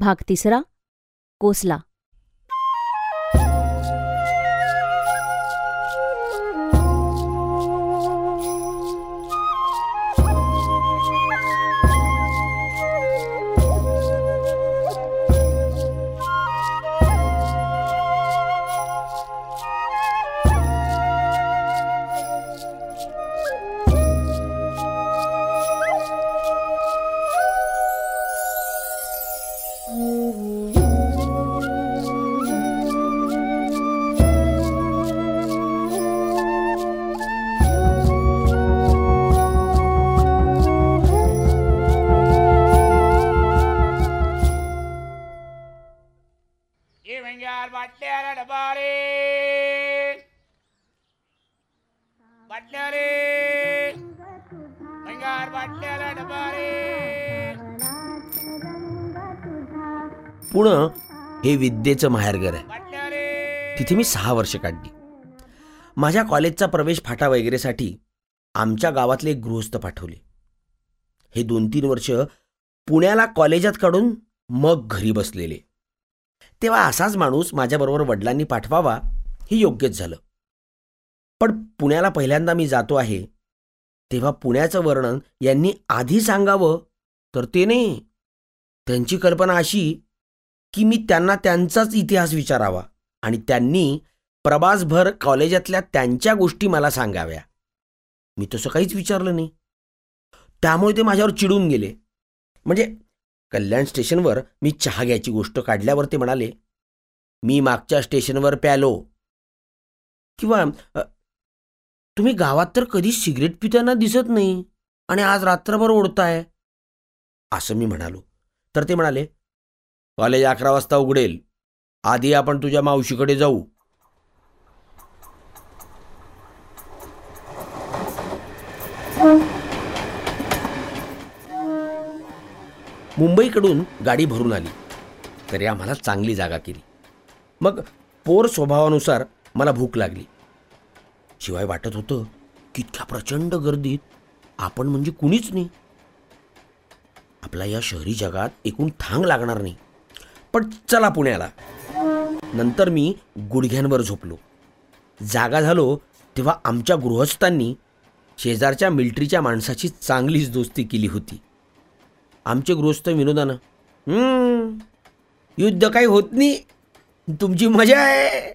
भाग तिसरा कोसला. डबा रे रे भंगार डबा रे पुणं हे विद्येचं माहेरघर आहे. तिथे मी सहा वर्ष काढली. माझ्या कॉलेजचा प्रवेश फाटा वगैरेसाठी आमच्या गावातले एक गृहस्थ पाठवले. हे दोन तीन वर्ष पुण्याला कॉलेजात काढून मग घरी बसलेले. तेव्हा असाच माणूस माझ्याबरोबर वडिलांनी पाठवावा हे योग्यच झालं. पण पुण्याला पहिल्यांदा मी जातो आहे तेव्हा पुण्याचं वर्णन यांनी आधी सांगावं तर ते नाही. त्यांची कल्पना अशी की मी त्यांना त्यांचाच इतिहास विचारावा आणि त्यांनी प्रवासभर कॉलेजातल्या त्यांच्या गोष्टी मला सांगाव्या. मी तसं काहीच विचारलं नाही. त्यामुळे ते माझ्यावर चिडून गेले. म्हणजे कल्याण स्टेशनवर मी चहा घ्यायची गोष्ट काढल्यावर ते म्हणाले मी मागच्या स्टेशनवर प्यालो. किंवा तुम्ही गावात तर कधी सिगरेट पिताना दिसत नाही आणि आज रात्रभर ओढताय. असं मी म्हणालो. तर ते म्हणाले कॉलेज अकरा वाजता उघडेल. आधी आपण तुझ्या मावशीकडे जाऊ. मुंबईकडून गाडी भरून आली. तरी आम्हाला चांगली जागा केली. मग पोर स्वभावानुसार मला भूक लागली. शिवाय वाटत होतं की इतक्या प्रचंड गर्दीत आपण म्हणजे कुणीच नाही. आपला या शहरी जगात एकूण थांग लागणार नाही. पण चला पुण्याला. नंतर मी गुडघ्यांवर झोपलो. जागा झालो तेव्हा आमच्या गृहस्थांनी शेजारच्या मिल्ट्रीच्या माणसाची चांगलीच दोस्ती केली होती. आमचे गृहस्थ विनोदानं. युद्ध काही होत नाही. तुमची मजा आहे.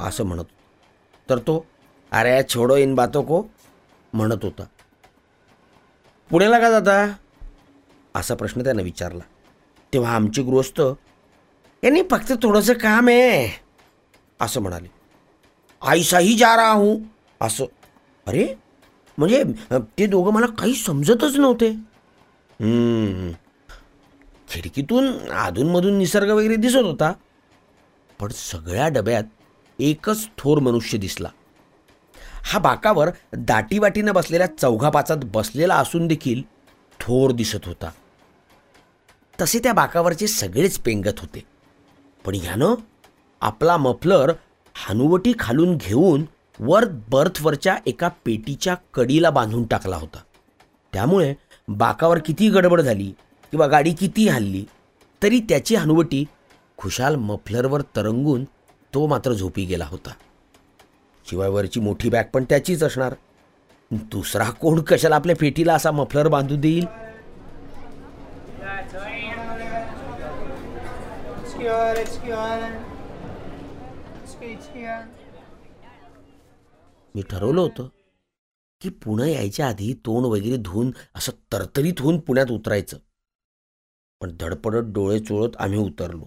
असं म्हणत होता. तर तो अरे छोडो इन बातो को म्हणत होता. पुण्याला का जाता? असा प्रश्न त्यानं विचारला. तेव्हा आमचे गृहस्थ यांनी फक्त थोडंसं काम आहे असं म्हणाले. आईसाही जा रहा हूं असं. अरे म्हणजे ते दोघं मला काही समजतच नव्हते. हम्म. खिडकीतून अधूनमधून निसर्ग वगैरे दिसत होता. पण सगळ्या डब्यात एकच थोर मनुष्य दिसला. हा बाकावर दाटीवाटीनं बसलेल्या चौघापाचात बसलेला असून देखील थोर दिसत होता. तसे त्या बाकावरचे सगळेच पेंगत होते. पण ह्यानं आपला मफलर हनुवटी खालून घेऊन वर बर्थवरच्या एका पेटीच्या कडीला बांधून टाकला होता. त्यामुळे बाकावर किती गडबड झाली किंवा गाडी किती हल्ली तरी त्याची हनुवटी खुशाल मफलरवर तरंगून तो मात्र झोपी गेला होता. शिवाय वरची मोठी बॅग पण त्याचीच असणार. दुसरा कोण कशाला आपल्या पेटीला असा मफलर बांधू देईल? मी ठरवलं होतं. की पुणं यायच्या आधी तोंड वगैरे धुवून असं तरतरीत होऊन पुण्यात उतरायचं. पण धडपडत डोळे चोळत आम्ही उतरलो.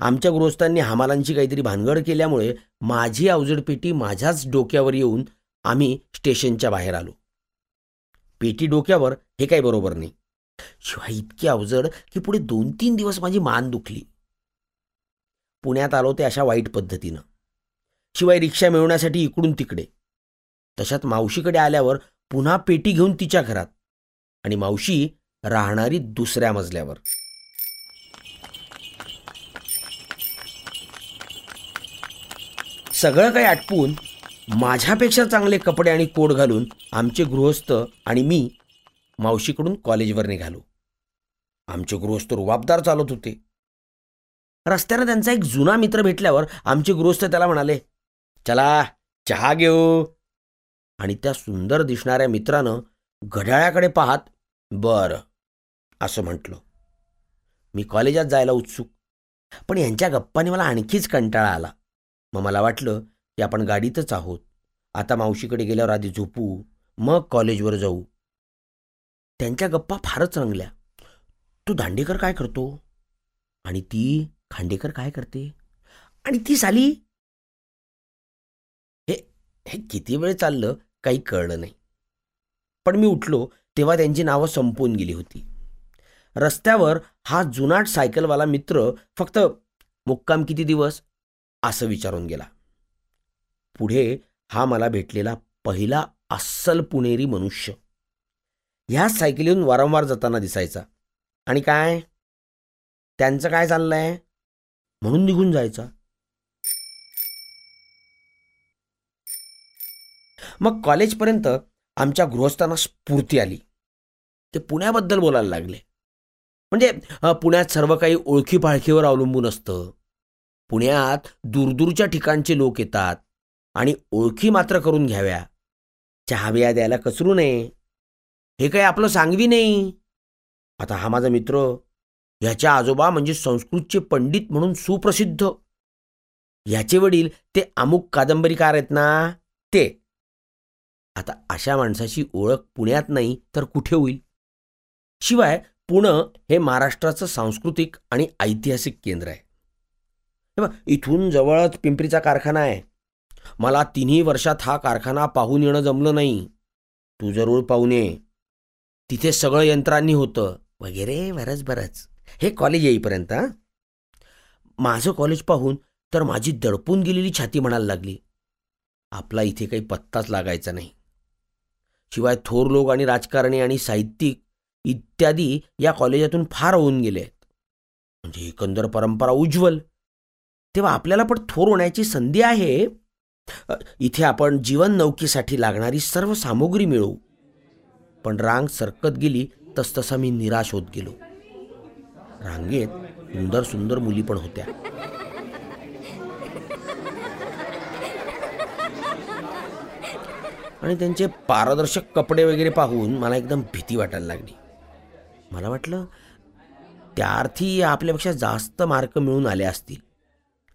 आमच्या गृहस्थांनी हमालांची काहीतरी भानगड केल्यामुळे माझी अवजड पेटी माझ्याच डोक्यावर येऊन आम्ही स्टेशनच्या बाहेर आलो. पेटी डोक्यावर हे काही बरोबर नाही. शिवाय इतकी अवजड की पुढे दोन तीन दिवस माझी मान दुखली. पुण्यात आलो ते अशा वाईट पद्धतीनं. शिवाय रिक्षा मिळवण्यासाठी इकडून तिकडे. तशात मावशीकडे आल्यावर पुन्हा पेटी घेऊन तिच्या घरात आणि मावशी राहणारी दुसऱ्या मजल्यावर. सगळं काही आटपून माझ्यापेक्षा चांगले कपडे आणि कोट घालून आमचे गृहस्थ आणि मी मावशीकडून कॉलेजवर निघालो. आमचे गृहस्थ रुबाबदार चालत होते. रस्त्यानं त्यांचा एक जुना मित्र भेटल्यावर आमचे गृहस्थ त्याला म्हणाले चला चहा घेऊ. आणि त्या सुंदर दिसणाऱ्या मित्रानं घड्याळाकडे पाहत बरं असं म्हटलं. मी कॉलेजात जायला उत्सुक पण यांच्या गप्पाने मला आणखीच कंटाळा आला. मग मला वाटलं की आपण गाडीतच आहोत. आता मावशीकडे गेल्यावर आधी झोपू मग कॉलेजवर जाऊ. त्यांच्या गप्पा फारच रंगल्या. तू दांडेकर काय करतो? आणि ती खांडेकर काय करते? आणि ती साली हे हे किती वेळ चाललं? काही कळलं नाही. पण मी उठलो तेव्हा त्यांची नावं संपून गेली होती. रस्त्यावर हा जुनाट सायकलवाला मित्र फक्त मुक्काम किती दिवस? असं विचारून गेला. पुढे हा मला भेटलेला पहिला अस्सल पुणेरी मनुष्य. ह्याच सायकलीहून वारंवार जाताना दिसायचा. आणि काय? त्यांचं काय चाललंय? म्हणून निघून जायचा. मग कॉलेजपर्यंत आमच्या गृहस्थांना स्फूर्ती आली. ते पुण्याबद्दल बोलायला लागले. म्हणजे पुण्यात सर्व काही ओळखी पाळखीवर अवलंबून असतं. पुण्यात दूरदूरच्या ठिकाणचे लोक येतात आणि ओळखी मात्र करून घ्याव्या. चहा बिया द्यायला कचरू नये. हे काही आपलं सांगवी नाही. आता हा माझा मित्र ह्याच्या आजोबा म्हणजे संस्कृतचे पंडित म्हणून सुप्रसिद्ध. ह्याचे वडील ते अमुक कादंबरीकार आहेत ना ते. आता अशा माणसाची ओळख पुण्यात नाही तर कुठे होईल? शिवाय पुणे हे महाराष्ट्राचं सांस्कृतिक आणि ऐतिहासिक केंद्र आहे. इथून जवळच पिंपरीचा कारखाना आहे. मला तिन्ही वर्षात हा कारखाना पाहून येणं जमलं नाही. तू जरूर पाहून ये तिथे सगळं यंत्रांनी होतं. वगैरे बरंच बरंच. हे कॉलेज येईपर्यंत माझं कॉलेज पाहून तर माझी दडपून गेलेली छाती म्हणायला लागली. आपला इथे काही पत्ताच लागायचा नाही. शिवाय थोर लोक आणि राजकारणी आणि साहित्यिक इत्यादी या कॉलेजातून फार होऊन गेले आहेत. म्हणजे एकंदर परंपरा उज्ज्वल. तेव्हा आपल्याला पण थोर होण्याची संधी आहे. इथे आपण जीवन नौकेसाठी लागणारी सर्व सामुग्री मिळवू. पण रांग सरकत गेली तसतसा मी निराश होत गेलो. रांगेत सुंदर सुंदर मुली पण होत्या. आणि त्यांचे पारदर्शक कपडे वगैरे पाहून मला एकदम भीती वाटायला लागली. मला वाटलं त्या अर्थी आपल्यापेक्षा जास्त मार्क मिळून आले असतील.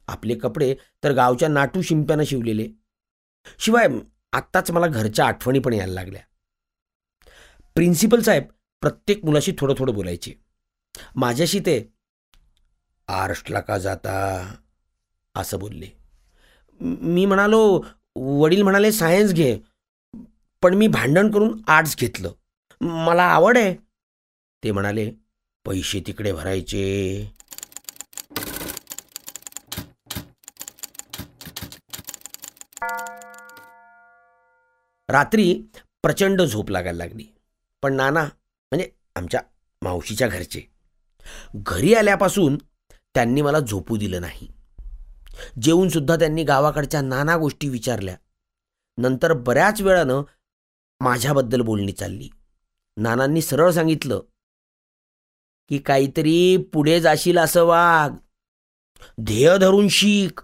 आपले कपडे तर गावच्या नाटू शिंप्यानं शिवलेले. शिवाय आत्ताच मला घरच्या आठवणी पण यायला लागल्या. प्रिन्सिपल साहेब प्रत्येक मुलाशी थोडं थोडं बोलायचे. माझ्याशी ते आर्ट्सला का जाता? असं बोलले. मी म्हणालो वडील म्हणाले सायन्स घे. पण मी भांडण करून आर्ट्स घेतलं. मला आवड आहे. ते म्हणाले पैसे तिकडे भरायचे. रात्री प्रचंड झोप लागायला लागली. पण नाना म्हणजे आमच्या मावशीच्या घरचे घरी आल्यापासून त्यांनी मला झोपू दिलं नाही. जेवून सुद्धा त्यांनी गावाकडच्या नाना गोष्टी विचारल्या. नंतर बऱ्याच वेळानं माझ्याबद्दल बोलणी चालली. नानांनी सरळ सांगितलं की काहीतरी पुढे जाशील असं वाग. ध्येय धरून शिक.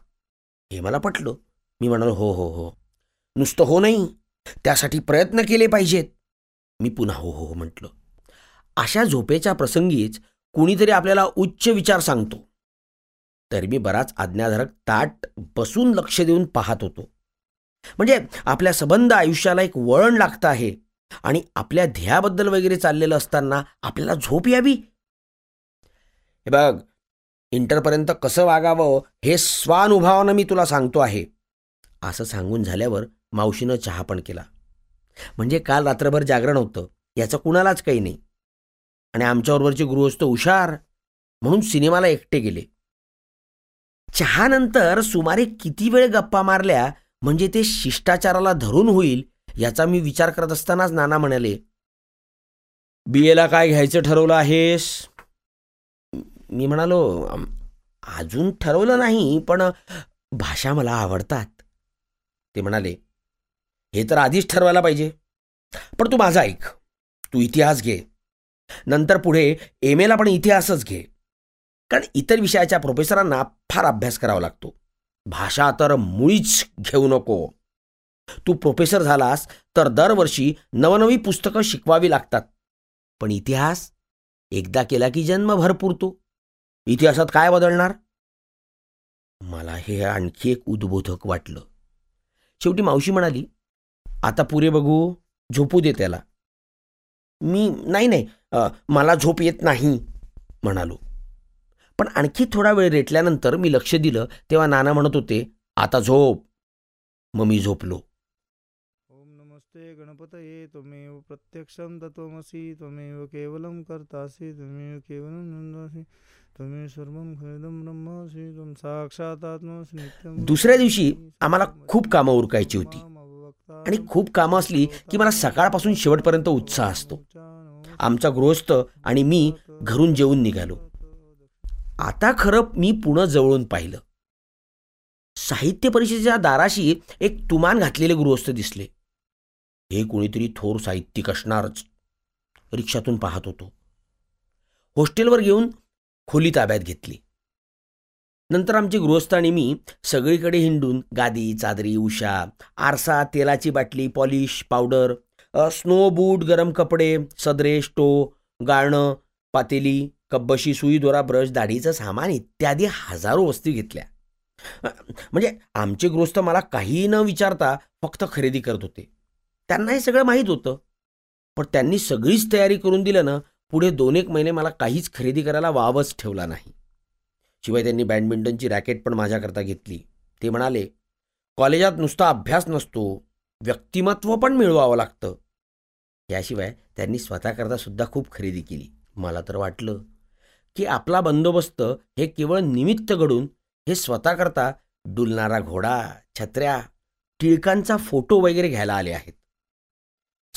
हे मला पटलं. मी म्हणालो हो हो हो. नुसतं हो नाही. त्यासाठी प्रयत्न केले पाहिजेत. मी पुन्हा हो हो हो म्हटलं. अशा झोपेच्या प्रसंगीच कुणीतरी आपल्याला उच्च विचार सांगतो. तर मी बराच आज्ञाधारक ताट बसून लक्ष देऊन पाहत होतो. म्हणजे आपल्या संबंध आयुष्याला एक वळण लागतं आहे. आणि आपल्या ध्येयाबद्दल वगैरे चाललेलं असताना आपल्याला झोप यावी. हे बघ इंटरपर्यंत कसं वागावं हे स्वानुभवानं मी तुला सांगतो आहे. असं सांगून झाल्यावर मावशीनं चहा पण केला. म्हणजे काल रात्रभर जागरण होतं. याचं कुणालाच काही नाही. आणि आमच्याबरोबरचे गृहस्थ हुशार म्हणून सिनेमाला एकटे गेले. चहानंतर सुमारे किती वेळ गप्पा मारल्या म्हणजे ते शिष्टाचाराला धरून होईल याचा मी विचार करत असतानाच नाना म्हणाले बी एला काय घ्यायचं ठरवलं आहेस? मी म्हणालो अजून ठरवलं नाही पण भाषा मला आवडतात. ते म्हणाले हे तर आधीच ठरवायला पाहिजे. पण तू माझा ऐक तू इतिहास घे. नंतर पुढे एम एला पण इतिहासच घे. कारण इतर विषयाच्या प्रोफेसरांना फार अभ्यास करावा लागतो. भाषा तर मुळीच घेऊ नको. तू प्रोफेसर झालास तर दरवर्षी नवनवी पुस्तकं शिकवावी लागतात. पण इतिहास? एकदा केला की जन्मभर पुरतो इतिहासात काय बदलणार? मला हे आणखी एक उद्बोधक वाटलं. शेवटी मावशी म्हणाली आता पुरे बघू झोपू दे त्याला. मी नाही नाही मला झोप येत नाही म्हणालो. पण आणखी थोडा वेळ रेटल्यानंतर मी लक्ष दिलं तेव्हा नाना म्हणत होते आता झोप. मग मी झोपलो. ओम नमस्ते गणपतये त्वमेव प्रत्यक्षं तत्त्वमसि त्वमेव केवलं कर्तासि त्वमेव केवलं नन्दासि त्वमेव सर्वं खलदं ब्रह्मासि त्वं साक्षात् आत्मासि दुसऱ्या दिवशी आम्हाला खूप कामं उरकायची होती. आणि खूप कामं असली की मला सकाळपासून शेवटपर्यंत उत्साह असतो. आमचा गृहस्थ आणि मी घरून जेवून निघालो. आता खरं मी पुणं जवळून पाहिलं. साहित्य परिषदेच्या दाराशी एक तुमान घातलेले गृहस्थ दिसले. हे कोणीतरी थोर साहित्यिक असणारच. रिक्षातून पाहत होतो. हॉस्टेलवर घेऊन खोली ताब्यात घेतली. नंतर आमचे गृहस्थ आणि मी सगळीकडे हिंडून गादी चादरी उषा आरसा तेलाची बाटली पॉलिश पावडर स्नो बूट गरम कपडे सदरे स्टो गाळणं पातेली कब्बशी सुई दोरा ब्रश दाढीचं सामान इत्यादी हजारो वस्तू घेतल्या. म्हणजे आमचे गृहस्थ मला काहीही न विचारता फक्त खरेदी करत होते. त्यांना हे सगळं माहीत होतं. पण त्यांनी सगळीच तयारी करून दिलं ना पुढे दोन एक महिने मला काहीच खरेदी करायला वावच ठेवला नाही. शिवाय त्यांनी बॅडमिंटनची रॅकेट पण माझ्याकरता घेतली. ते म्हणाले कॉलेजात नुसता अभ्यास नसतो व्यक्तिमत्व पण मिळवावं लागतं. याशिवाय त्यांनी स्वतःकरता सुद्धा खूप खरेदी केली. मला तर वाटलं. की आपला बंदोबस्त हे केवळ निमित्त घडून हे स्वतःकरता डुलणारा घोडा छत्र्या टिळकांचा फोटो वगैरे घ्यायला आले आहेत.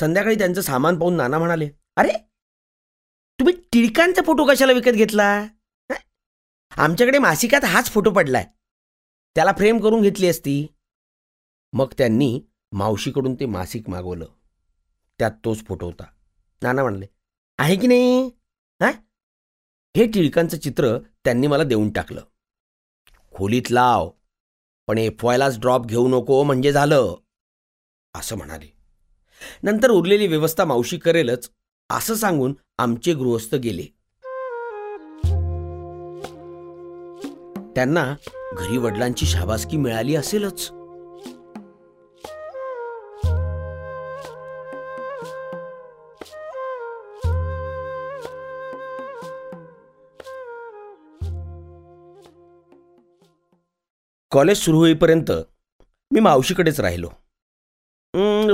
संध्याकाळी त्यांचं सामान पाहून नाना म्हणाले अरे तुम्ही टिळकांचा फोटो कशाला विकत घेतला? आमच्याकडे मासिकात हाच फोटो पडलाय. त्याला फ्रेम करून घेतली असती. मग त्यांनी मावशीकडून ते मासिक मागवलं. त्यात तोच फोटो होता. नाना म्हणले आहे की नाही? हे टिळकांचं चित्र त्यांनी मला देऊन टाकलं. खोलीत लाव पण एफ वायलाच ड्रॉप घेऊ नको म्हणजे झालं असं म्हणाले. नंतर उरलेली व्यवस्था मावशी करेलच असं सांगून आमचे गृहस्थ गेले. त्यांना घरी वडिलांची शाबासकी मिळाली असेलच. कॉलेज सुरू होईपर्यंत मी मावशीकडेच राहिलो.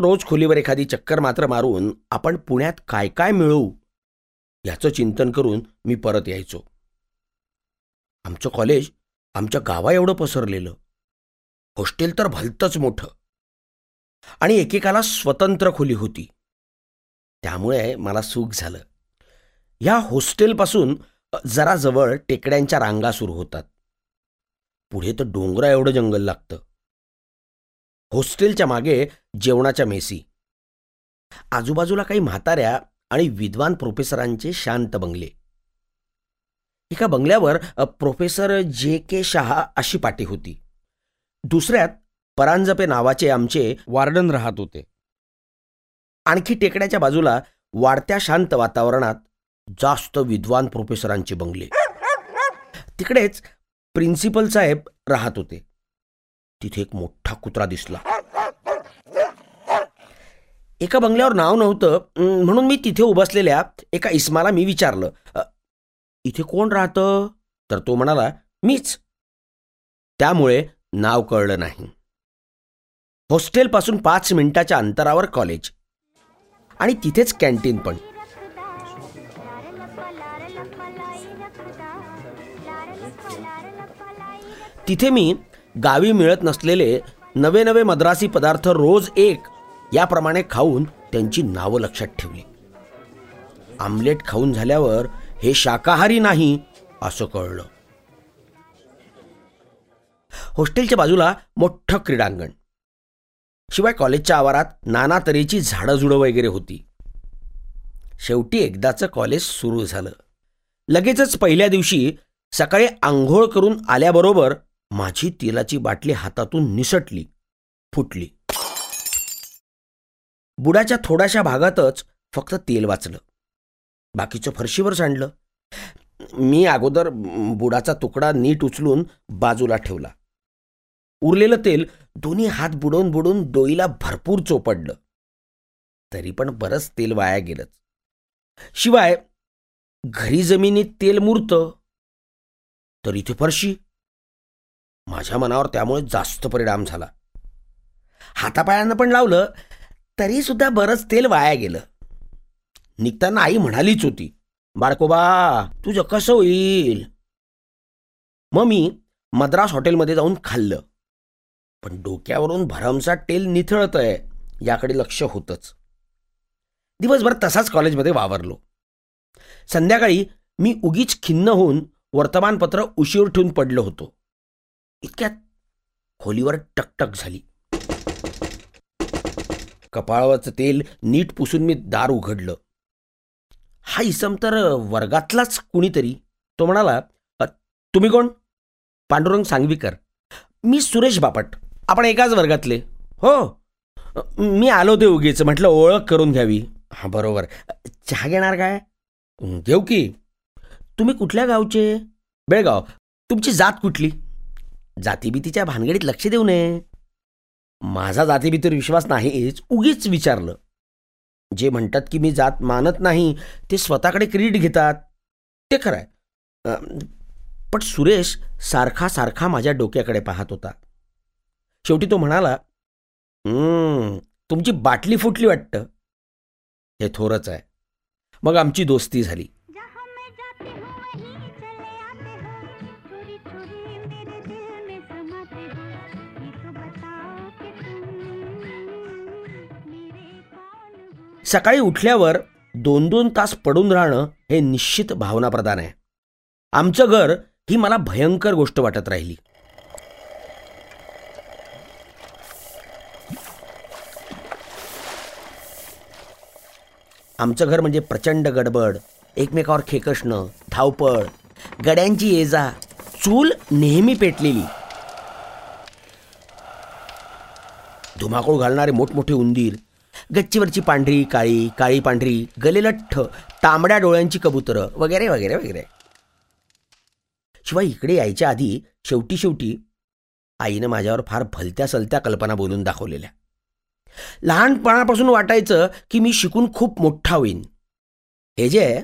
रोज खोलीवर एखादी चक्कर मात्र मारून आपण पुण्यात काय काय मिळवू याचं चिंतन करून मी परत यायचो. आमचं कॉलेज आमच्या गावा एवढं पसरलेलं. हॉस्टेल तर भलतंच मोठं. आणि एकेकाला स्वतंत्र खोली होती. त्यामुळे मला सुख झालं. या हॉस्टेलपासून जरा जवळ टेकड्यांच्या रांगा सुरू होतात. पुढे तर डोंगरा एवढं जंगल लागतं. हॉस्टेलच्या मागे जेवणाच्या मेसी. आजूबाजूला काही म्हाताऱ्या आणि विद्वान प्रोफेसरांचे शांत बंगले. एका बंगल्यावर प्रोफेसर जे के शहा अशी पाटी होती. दुसऱ्यात परांजपे नावाचे आमचे वार्डन राहत होते. आणखी टेकड्याच्या बाजूला वाढत्या शांत वातावरणात जास्त विद्वान प्रोफेसरांचे बंगले. तिकडेच प्रिन्सिपल साहेब राहत होते. तिथे एक मोठा कुत्रा दिसला. एका बंगल्यावर नाव नव्हतं म्हणून मी तिथे उभसलेल्या एका इस्माला मी विचारलं इथे कोण राहतं? तर तो म्हणाला मीच. त्यामुळे नाव कळलं नाही. हॉस्टेलपासून पाच मिनिटाच्या अंतरावर कॉलेज. आणि तिथेच कॅन्टीन पण. तिथे मी गावी मिळत नसलेले नवे नवे मद्रासी पदार्थ रोज एक याप्रमाणे खाऊन त्यांची नावं लक्षात ठेवली. आमलेट खाऊन झाल्यावर हे शाकाहारी नाही असं कळलं. हॉस्टेलच्या बाजूला मोठं क्रीडांगण. शिवाय कॉलेजच्या आवारात नाना तऱ्हेची झाडंझुडं वगैरे होती. शेवटी एकदाचं कॉलेज सुरू झालं. लगेचच पहिल्या दिवशी सकाळी आंघोळ करून आल्याबरोबर माझी तेलाची बाटली हातातून निसटली फुटली. बुडाच्या थोड्याशा भागातच फक्त तेल वाचलं. बाकीचं फरशीवर सांडलं. मी अगोदर बुडाचा तुकडा नीट उचलून बाजूला ठेवला. उरलेलं तेल दोन्ही हात बुडवून बुडून डोईला भरपूर चोपडलं. तरी पण बरंच तेल वाया गेलंच. शिवाय घरी जमिनीत तेल मुरतं. तर इथे फरशी. माझ्या मनावर त्यामुळे जास्त परिणाम झाला. हातापायांना पण लावलं तरी सुद्धा बरंच तेल वाया गेलं. निघताना आई म्हणालीच होती बाळकोबा तुझं कसं होईल? मग मी मद्रास हॉटेलमध्ये जाऊन खाल्लं. पण डोक्यावरून भरमसा तेल निथळत आहे याकडे लक्ष होतंच. दिवसभर तसाच कॉलेजमध्ये वावरलो. संध्याकाळी मी उगीच खिन्न होऊन वर्तमानपत्र उशीर ठेवून पडलो होतो. इतक्यात खोलीवर टकटक झाली. कपाळावरचं तेल नीट पुसून मी दार उघडलं. हा इसम तर वर्गातलाच कुणीतरी. तो म्हणाला तुम्ही कोण? पांडुरंग सांगवीकर. मी सुरेश बापट. आपण एकाच वर्गातले. हो. मी आलो ते उगीच. म्हटलं ओळख करून घ्यावी. हां बरोबर. चहा घेणार काय? घेऊ की. तुम्ही कुठल्या गावचे? बेळगाव. तुमची जात कुठली? जातीभीतीच्या भानगडीत लक्ष देऊ नये. माझा जातीभीतीवर विश्वास नाहीच उगीच विचारलं. जे म्हणतात की मी जात मानत नाही ते स्वतःकडे क्रेडिट घेतात. ते खरं आहे पण सुरेश सारखा सारखा माझ्या डोक्याकडे पाहत होता. शेवटी तो म्हणाला तुमची बाटली फुटली वाटतं. हे थोरच आहे. मग आमची दोस्ती झाली. सकाळी उठल्यावर दोन दोन तास पडून राहणं हे निश्चित भावनाप्रधान आहे. आमचं घर ही मला भयंकर गोष्ट वाटत राहिली. आमचं घर म्हणजे प्रचंड गडबड एकमेकावर खेकसणं धावपळ गड्यांची येजा चूल नेहमी पेटलेली. धुमाकूळ घालणारे मोठमोठे उंदीर गच्चीवरची पांढरी काळी काळी पांढरी गलेलठ्ठ तांबड्या डोळ्यांची कबुतरं वगैरे वगैरे वगैरे. शिवाय इकडे यायच्या आधी शेवटी शेवटी आईनं माझ्यावर फार भलत्या सलत्या कल्पना बोलून दाखवलेल्या. लहानपणापासून वाटायचं की मी शिकून खूप मोठा होईन. हे जे आहे,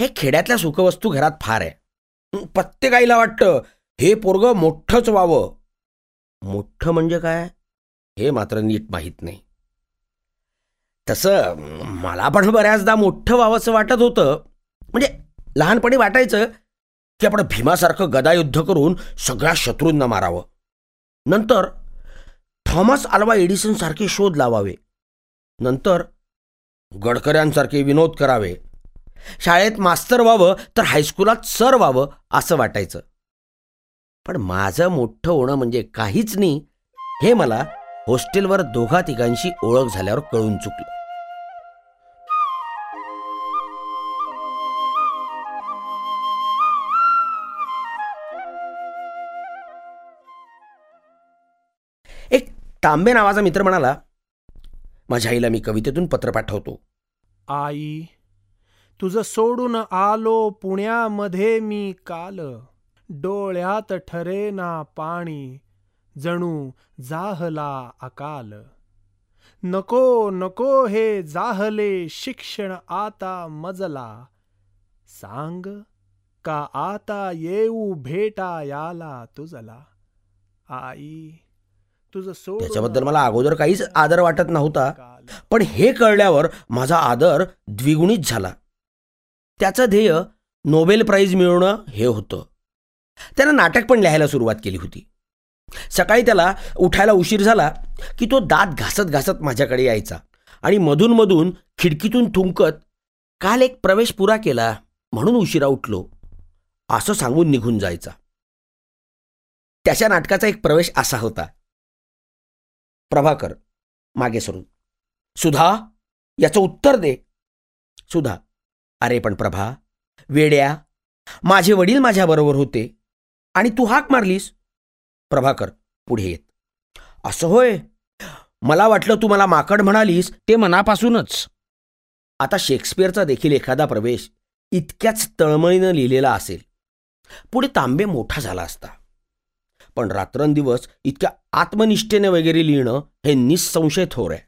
हे खेड्यातल्या सुखवस्तू घरात फार आहे. प्रत्येक आईला वाटतं हे पोरगं मोठंच व्हावं. मोठं म्हणजे काय? हे मात्र नीट माहीत नाही. तसं मला पण बऱ्याचदा मोठं व्हावंसं वाटत होतं. म्हणजे लहानपणी वाटायचं की आपण भीमासारखं गदायुद्ध करून सगळ्या शत्रूंना मारावं. नंतर थॉमस आल्वा एडिसन सारखे शोध लावावे. नंतर गडकऱ्यांसारखे विनोद करावे. शाळेत मास्तर व्हावं तर हायस्कुलात सर व्हावं असं वाटायचं. पण माझं मोठं होणं म्हणजे काहीच नाही हे मला हॉस्टेलवर दोघा तिघांशी ओळख झाल्यावर कळून चुकलं. तांबे नावाचा मित्र म्हणाला माझ्या आईला मी कवितेतून पत्र पाठवतो. आई तुझं सोडून आलो पुण्यामध्ये मी काल. डोळ्यात ठरेना पाणी जणू जाहला अकाल. नको नको हे जाहले शिक्षण आता मजला. सांग का आता येऊ भेटा याला तुझला. आई त्याच्याबद्दल मला अगोदर काहीच आदर वाटत नव्हता. पण हे कळल्यावर माझा आदर द्विगुणित झाला. त्याचं ध्येय नोबेल प्राईज मिळवणं हे होतं. त्यानं नाटक पण लिहायला सुरुवात केली होती. सकाळी त्याला उठायला उशीर झाला की तो दात घासत घासत माझ्याकडे यायचा आणि मधून खिडकीतून थुंकत काल एक प्रवेश पुरा केला म्हणून उशिरा उठलो. असं सांगून निघून जायचा. त्याच्या नाटकाचा एक प्रवेश असा होता. प्रभाकर मागे सरून सुधा याचं उत्तर दे. सुधा. अरे पण प्रभा वेड्या माझे वडील माझ्याबरोबर होते आणि तू हाक मारलीस. प्रभाकर पुढे येत असं होय? मला वाटलं तू मला माकड म्हणालीस. ते मनापासूनच. आता शेक्सपियरचा देखील एखादा प्रवेश इतक्याच तळमळीनं लिहिलेला असेल. पुढे तांबे मोठा झाला असता. पण रात्रंदिवस इतक्या आत्मनिष्ठेने वगैरे लिहिणं हे निसंशय थोर आहे.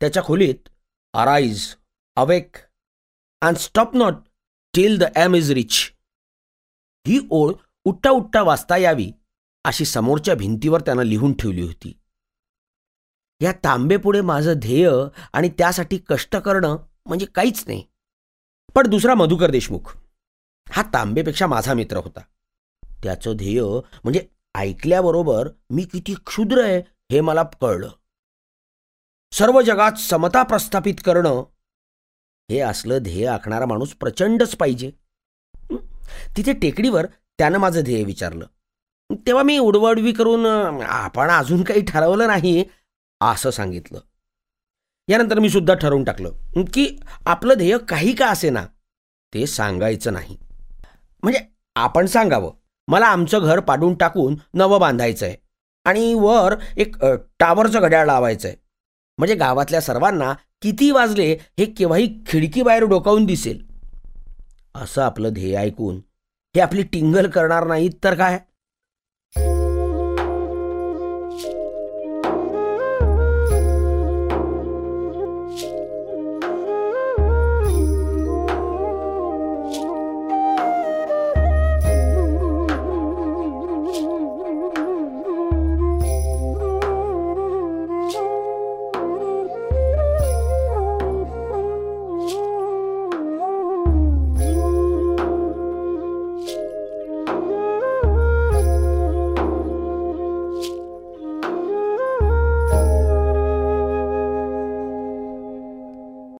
त्याच्या खोलीत arise awake and stop not till the aim is reach ही ओळ उठ्ठा उठ्ठा वाचता यावी अशी समोरच्या भिंतीवर त्यानं लिहून ठेवली होती. या तांबेपुढे माझं ध्येय आणि त्यासाठी कष्ट करणं म्हणजे काहीच नाही. पण दुसरा मधुकर देशमुख. हा तांबेपेक्षा माझा मित्र होता. त्याचं ध्येय म्हणजे ऐकल्याबरोबर मी किती क्षुद्र आहे हे मला कळलं. सर्व जगात समता प्रस्थापित करणं हे असलं ध्येय आखणारा माणूस प्रचंडच पाहिजे. तिथे टेकडीवर त्यानं माझं ध्येय विचारलं. तेव्हा मी उडवडवी करून आपण अजून काही ठरवलं नाही असं सांगितलं. यानंतर मी सुद्धा ठरवून टाकलं की आपलं ध्येय काही का असे ना ते सांगायचं नाही. म्हणजे आपण सांगावं. मला आमचं घर पाडून टाकून नवं बांधायचं आहे आणि वर एक टावरचं घड्याळ लावायचं आहे म्हणजे गावातल्या सर्वांना किती वाजले हे केव्हाही खिडकीबाहेर डोकावून दिसेल. असं आपलं ध्येय ऐकून हे आपली टिंगल करणार नाहीत तर काय?